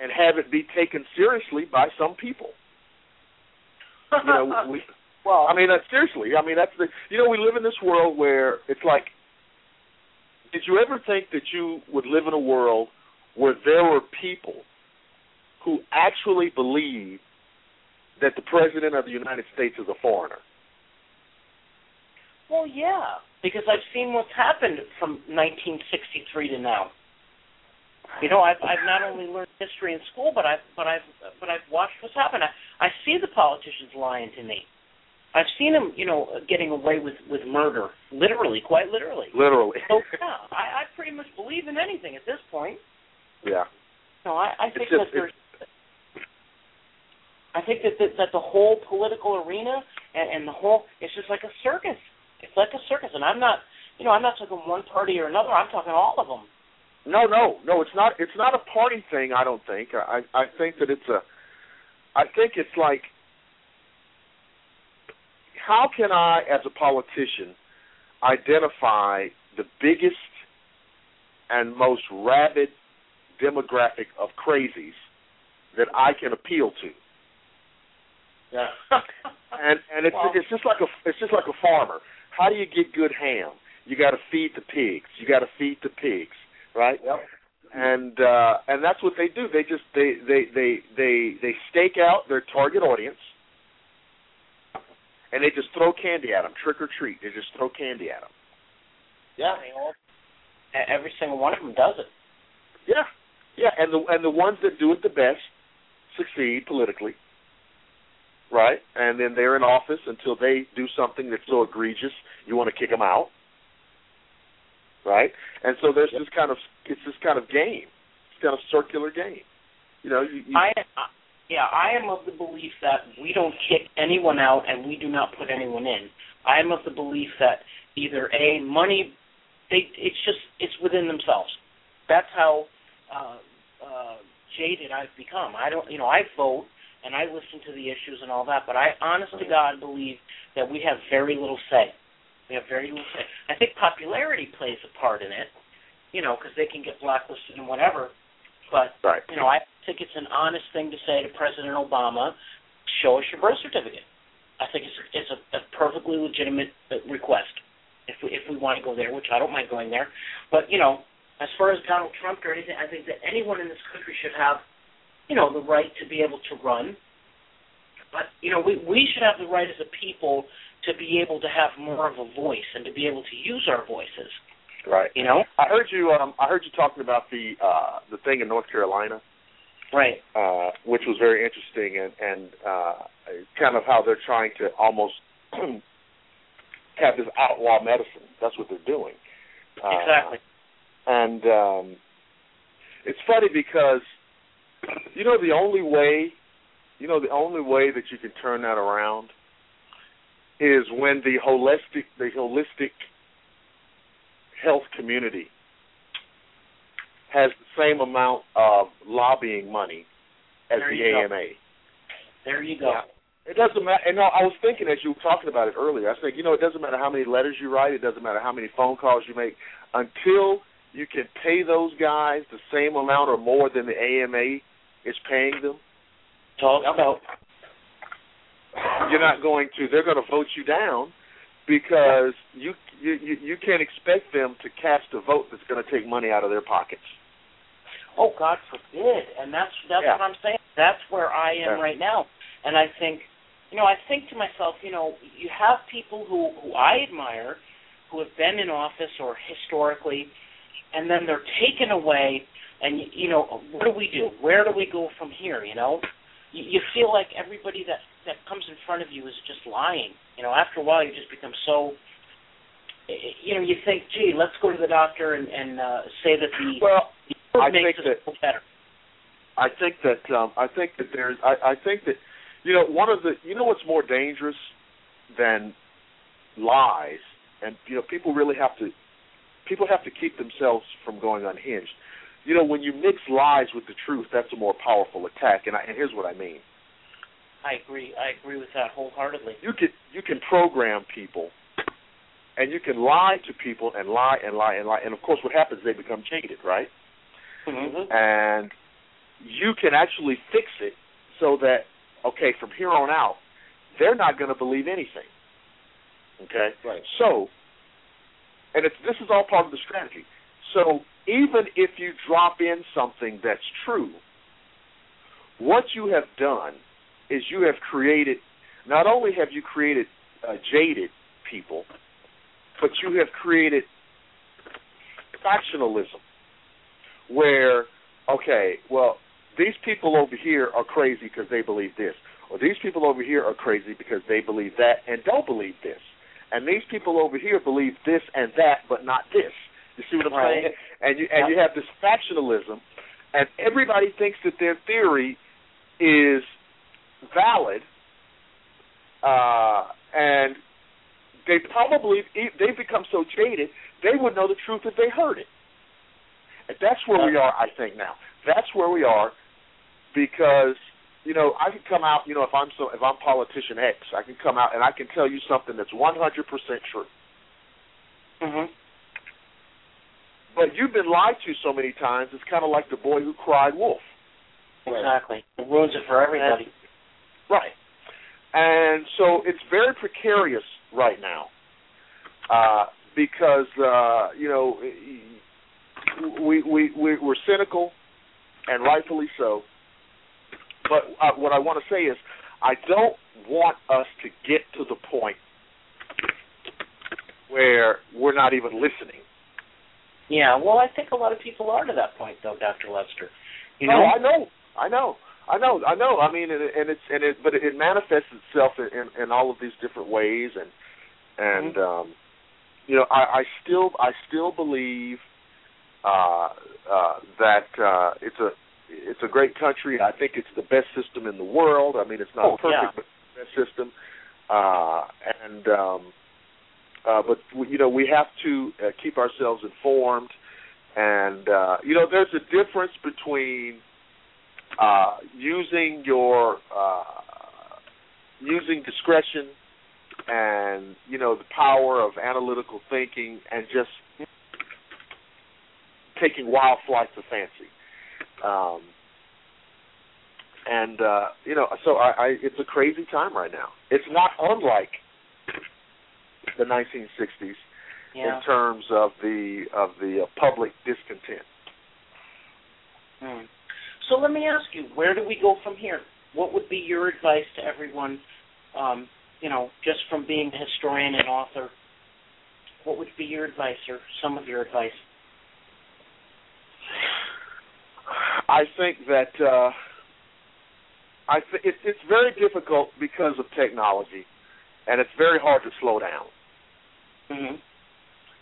and have it be taken seriously by some people. You know, we well, I mean, uh, seriously. I mean, that's the. You know, we live in this world where it's like. Did you ever think that you would live in a world where there were people who actually believe that the president of the United States is a foreigner? well, yeah, because I've seen what's happened from 1963 to now. You know, I've I've not only learned history in school, but I've but I've but I've watched what's happened. I, I see the politicians lying to me. I've seen them, you know, getting away with with murder, literally, quite literally. Literally. So yeah, I, I pretty much believe in anything at this point. yeah. No, I, I think just- that there's. I think that, that that the whole political arena and, and the whole it's just like a circus. It's like a circus, and I'm not, you know, I'm not talking one party or another. I'm talking all of them. No, no, no. It's not. It's not a party thing. I don't think. I I think that it's a. I think it's like. How can I, as a politician, identify the biggest and most rabid demographic of crazies that I can appeal to? Yeah. (laughs) and and it's Well- it's just like a it's just like a farmer. How do you get good ham? You got to feed the pigs. You got to feed the pigs, right? Yep. And uh and that's what they do. They just they they they they they stake out their target audience, and they just throw candy at them, trick or treat. They just throw candy at them. Yeah. They all, every single one of them does it. Yeah, yeah. And the and the ones that do it the best succeed politically, right? And then they're in office until they do something that's so egregious you want to kick them out, right? And so there's this kind of it's this kind of game, it's kind of circular game. You know, you, you, I, I yeah, I am of the belief that we don't kick anyone out and we do not put anyone in. I am of the belief that either a money, they it's just it's within themselves. That's how uh, uh, jaded I've become. I don't, you know, I vote and I listen to the issues and all that, but I honest to God believe that we have very little say. We have very little say. I think popularity plays a part in it, you know, because they can get blacklisted and whatever. But right. you know, I think it's an honest thing to say to President Obama, "Show us your birth certificate." I think it's it's a, a perfectly legitimate uh, request if we if we want to go there, which I don't mind going there. But you know, as far as Donald Trump or anything, I think that anyone in this country should have, you know, the right to be able to run. But you know, we we should have the right as a people to be able to have more of a voice and to be able to use our voices. Right. You know, I heard you. Um, I heard you talking about the uh, the thing in North Carolina, right? uh, which was very interesting, and and uh, kind of how they're trying to almost (clears throat) have this outlaw medicine. That's what they're doing. Uh, Exactly. And um, it's funny because you know the only way, you know the only way that you can turn that around is when the holistic the holistic health community has the same amount of lobbying money as There the you go. AMA. There you go. It doesn't matter. And no, I was thinking as you were talking about it earlier. I thinking, you know, it doesn't matter how many letters you write. It doesn't matter how many phone calls you make. Until you can pay those guys the same amount or more than the AMA is paying them. Talk about. You're not going to. They're going to vote you down because you you you can't expect them to cast a vote that's going to take money out of their pockets. Oh God forbid! And that's that's Yeah. what I'm saying. That's where I am Yeah. right now. And I think, you know, I think to myself, you know, you have people who who I admire, who have been in office or historically, and then they're taken away. And you know, what do we do? Where do we go from here? You know, you, you feel like everybody that that comes in front of you is just lying. You know, after a while, you just become so. You know, you think, gee, let's go to the doctor and, and uh, say that the Well, the I makes think us that- better. I think that um, I think that there's I, I think that you know one of the you know what's more dangerous than lies and you know people really have to people have to keep themselves from going unhinged. You know when you mix lies with the truth, that's a more powerful attack. And, I, and here's what I mean: I agree. I agree with that wholeheartedly. you can you can program people, and you can lie to people and lie and lie and lie. And of course, what happens? They become jaded, right? Mm-hmm. and you can actually fix it so that okay from here on out they're not going to believe anything okay Right. so and it's this is all part of the strategy so even if you drop in something that's true what you have done is you have created not only have you created uh, jaded people but you have created factionalism where okay, well, these people over here are crazy because they believe this, or these people over here are crazy because they believe that and don't believe this, and these people over here believe this and that, but not this. You see what I'm Right. saying? And you and you have this factionalism, and everybody thinks that their theory is valid, uh, and they probably they become so jaded they would know the truth if they heard it. And that's where we are, I think now. That's where we are because you know I can come out. You know, if I'm so if I'm politician X, I can come out and I can tell you something that's 100% true. Mm-hmm. But you've been lied to so many times. It's kind of like the boy who cried wolf. Exactly. It ruins it for everybody. Right. And so it's very precarious right now uh, because uh, you know we we we we're cynical and rightfully so. But uh, what I want to say is I don't want us to get to the point where we're not even listening. Yeah. Well, I think a lot of people are to that point, though, Doctor Lester. You Oh, know. I know, I know, I know, I know. I mean, and, and it's and it, but it manifests itself in, in, all of these different ways, and and um, you know, I, I still I still believe uh, uh, that uh, it's a it's a great country. I think it's the best system in the world. I mean, it's not Oh, perfect, yeah. but it's the best system. Uh, and um, uh, but you know, we have to uh, keep ourselves informed. And uh, you know, there's a difference between uh, using your uh, using discretion and you know the power of analytical thinking and just taking wild flights of fancy. Um, and uh, you know, so I, I, it's a crazy time right now. It's not unlike the 1960s yeah. in terms of the of the uh, public discontent. Hmm. So let me ask you, where do we go from here? What would be your advice to everyone? Um, you know, just from being a historian and author, what would be your advice or some of your advice? I think that uh, I th- it, it's very difficult because of technology, and it's very hard to slow down. Mm-hmm.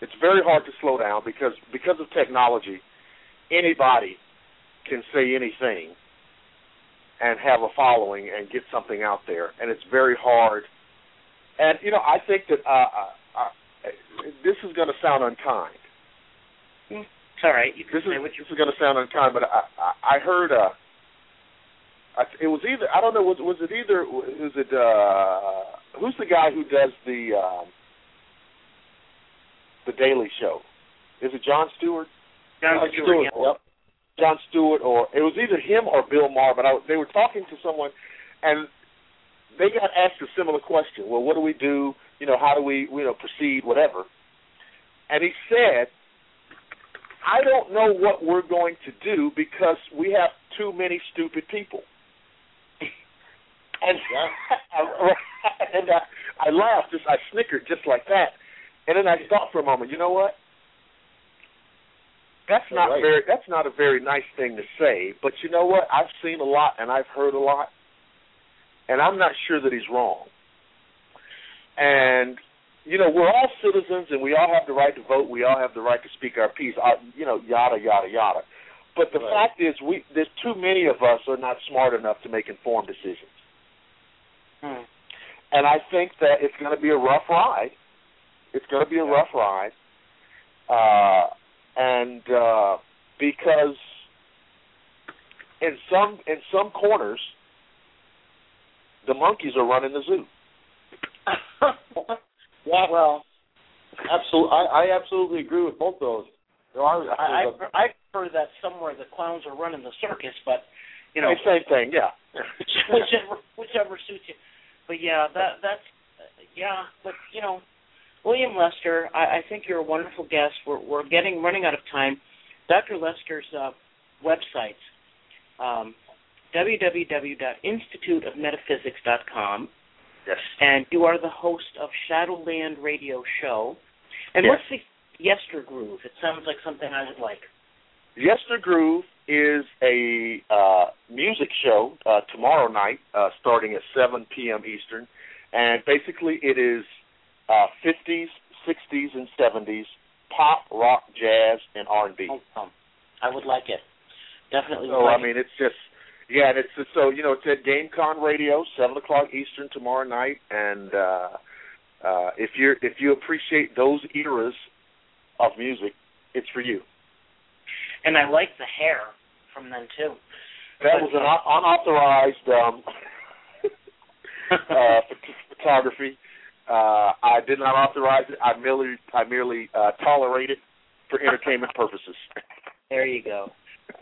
It's very hard to slow down because because of technology, anybody can say anything and have a following and get something out there, and it's very hard. And you know, I think that uh, uh, uh, this is going to sound unkind. It's all right. You can This is what you. this is going to sound unkind, but I I, I heard uh it was either I don't know was was it either was it uh who's the guy who does the um the Daily Show? Is it Jon Stewart? Jon Stewart, Stewart, yep. Jon Stewart, or it was either him or Bill Maher. But I, they were talking to someone, and they got asked a similar question. Well, what do we do? You know, how do we you know proceed? Whatever. And he said, I don't know what we're going to do because we have too many stupid people. (laughs) And (laughs) and (laughs) I, uh, I laughed, just I snickered just like that, and then I thought for a moment, you know what? That's not Right. very. That's not a very nice thing to say, but you know what? I've seen a lot and I've heard a lot, and I'm not sure that he's wrong. And you know, we're all citizens, and we all have the right to vote. We all have the right to speak our piece. Uh, you know, yada yada yada. But the Right. fact is, we there's too many of us are not smart enough to make informed decisions. Hmm. And I think that it's going to be a rough ride. It's going to be a rough ride, uh, and uh, because in some in some corners, the monkeys are running the zoo. (laughs) Yeah, well, absolutely. I, I absolutely agree with both those. There are. I there's a- I prefer that somewhere the clowns are running the circus, but you know, same thing, yeah. (laughs) whichever whichever suits you. But yeah, that that's yeah. But you know, William Lester, I, I think you're a wonderful guest. We're we're getting running out of time. Dr. Lester's uh, website, um, www.instituteofmetaphysics.com, Yes. and you are the host of Shadowland Radio Show. And Yes. what's the Yester Groove? It sounds like something I would like. Yester Groove is a uh, music show uh, tomorrow night, uh, starting at 7 p.m. Eastern, and basically it is uh, 50s, 60s, and 70s pop, rock, jazz, and R&B. Oh, um, I would like it. Definitely. So like I mean, it's just yeah, and it's so you know it's at GameCon Radio, seven o'clock Eastern tomorrow night, and uh, uh, if you're if you appreciate those eras of music, it's for you. And I like the hair from them too. That was an unauthorized um, (laughs) uh, photography. Uh, I did not authorize it. I merely I merely uh, tolerate it for entertainment purposes. There you go.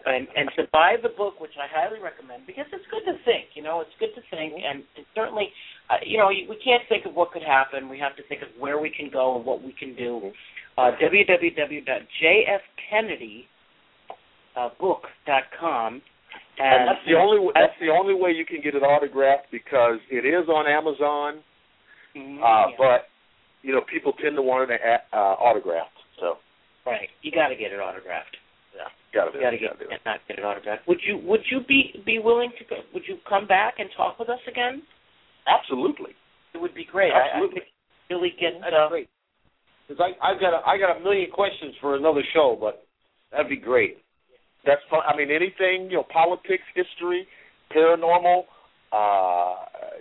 And and to buy the book, which I highly recommend, because it's good to think. You know, it's good to think, and it's certainly, uh, you know, we can't think of what could happen. We have to think of where we can go and what we can do. Uh, www.jfkennedybook.com. And that's the only that's the only way you can get it autographed because it is on Amazon. Mhm, Uh, yeah. but you know, people tend to want it uh, autographed. So right, you got to get it autographed. yeah, gotta do You got to get Gotta do it. and not get it autographed. Would you Would you be be willing to go? Would you come back and talk with us again? Absolutely. It would be great. I, I Absolutely. think really get That's uh, great. Because I I've got a, I got a million questions for another show, but that'd be great. That's fun. I mean, anything you know, politics, history, paranormal. Uh,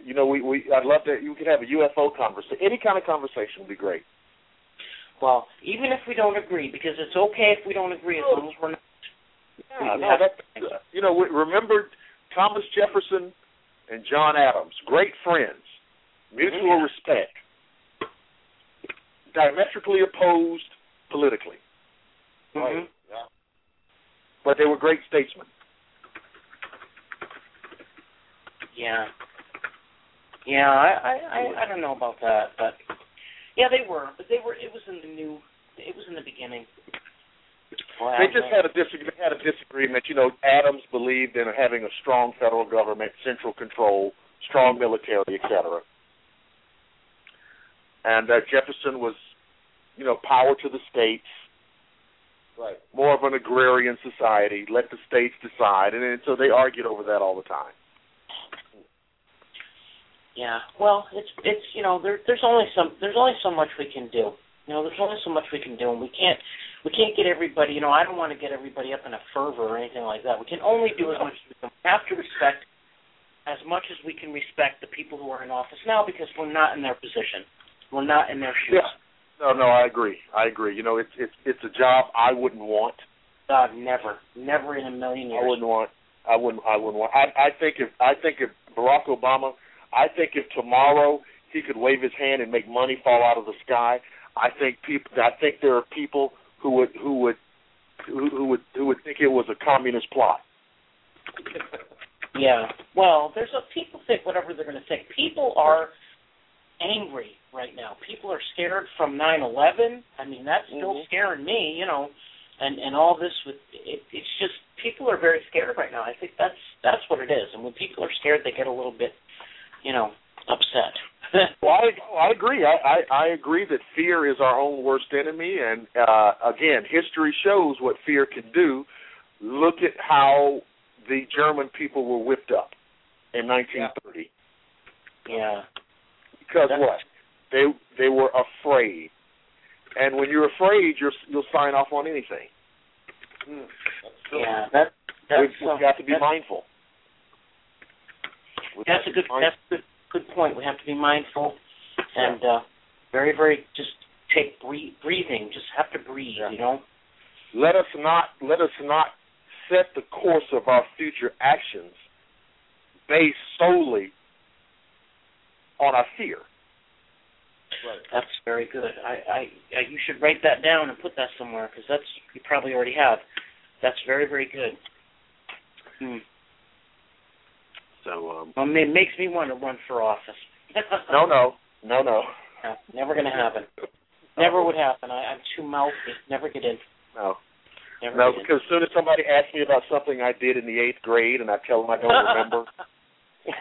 you know, we we I'd love to. You could have a UFO conversation. Any kind of conversation would be great. Well, even if we don't agree, because it's okay if we don't agree as long as we're not. Yeah, we no, that, you know, we- remember Thomas Jefferson and John Adams, great friends, mutual Yeah. respect, diametrically opposed politically, Mm-hmm. Yeah. but they were great statesmen. Yeah. Yeah, I, I I I don't know about that, but yeah, they were, but they were. It was in the new. It was in the beginning. Well, They just had a disagree, had a disagreement. You know, Adams believed in having a strong federal government, central control, strong military, etc. And uh, Jefferson was, you know, power to the states, Right. more of an agrarian society. Let the states decide, and, and so they argued over that all the time. Yeah. Well, it's it's you know there there's only some there's only so much we can do. You know, there's only so much we can do, and we can't we can't get everybody. You know, I don't want to get everybody up in a fervor or anything like that. We can only do as much as we can. We have to respect as much as we can respect the people who are in office now because we're not in their position. We're not in their shoes. Yeah. No, no, I agree. I agree. You know, it's it's it's a job I wouldn't want. God, never, never in a million years. I wouldn't want. I wouldn't. I wouldn't want. I, I think if I think if Barack Obama, I think if tomorrow he could wave his hand and make money fall out of the sky, I think people. I think there are people who would who would who, who would who would think it was a communist plot. Yeah. Well, there's a people think whatever they're going to think. People are angry right now. People are scared from 9/11. I mean, that's still Mhm. scaring me, you know. And and all this with it, it's just people are very scared right now. I think that's that's what it is. And when people are scared, they get a little bit, you know, upset. (laughs) Well, I, I agree. I, I, I agree that fear is our own worst enemy, and uh, again, history shows what fear can do. Look at how the German people were whipped up in 1930. yeah. Because That's- what? They they were afraid, and when you're afraid, you're you'll sign off on anything. That's. Yeah. That that's We've, we've got to be mindful. That's a good that's a good good point. We have to be mindful and uh very very just take breathe, breathing. Just have to breathe. Yeah. You know. let us not let us not set the course of our future actions based solely on our fear. Right. That's very good. I, I, I you should write that down and put that somewhere because that's you probably already have. That's very very good. Hmm. So um, Well, it makes me want to run for office. (laughs) no, no, no, no, No, never gonna happen. (laughs) Never would happen. I, I'm too mouthy. Never get in. no, Never no. Because as soon as somebody asks me about something I did in the eighth grade, and I tell them I don't remember, That's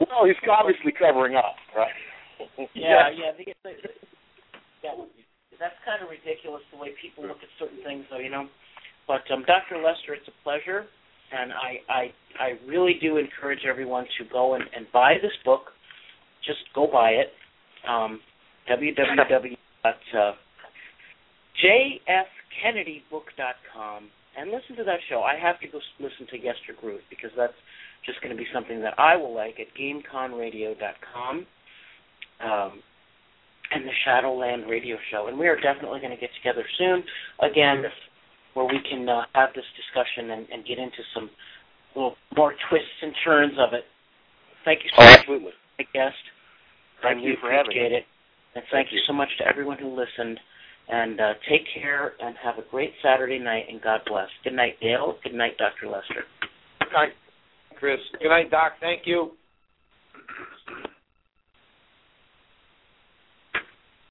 (laughs) well, he's obviously covering up, right? Yeah, yeah. Yeah, that's kind of ridiculous the way people look at certain things, though. You know. But um, Dr. Lester, it's a pleasure, and I, I, I really do encourage everyone to go and, and buy this book. Just go buy it. Um, www.jfkennedybook.com and listen to that show. I have to go listen to Yester Groove because that's just going to be something that I will like at GameConRadio.com um, and the Shadowland Radio Show. And we are definitely going to get together soon again, where we can uh, have this discussion and, and get into some little more twists and turns of it. Thank you so much, absolutely. my guest. Thank you for having appreciate me. it. And thank, Thank you you. so much to everyone who listened. And uh, take care and have a great Saturday night, and God bless. Good night, Dale. Good night, Dr. Lester. Good night, Chris. Good night, Doc. Thank you.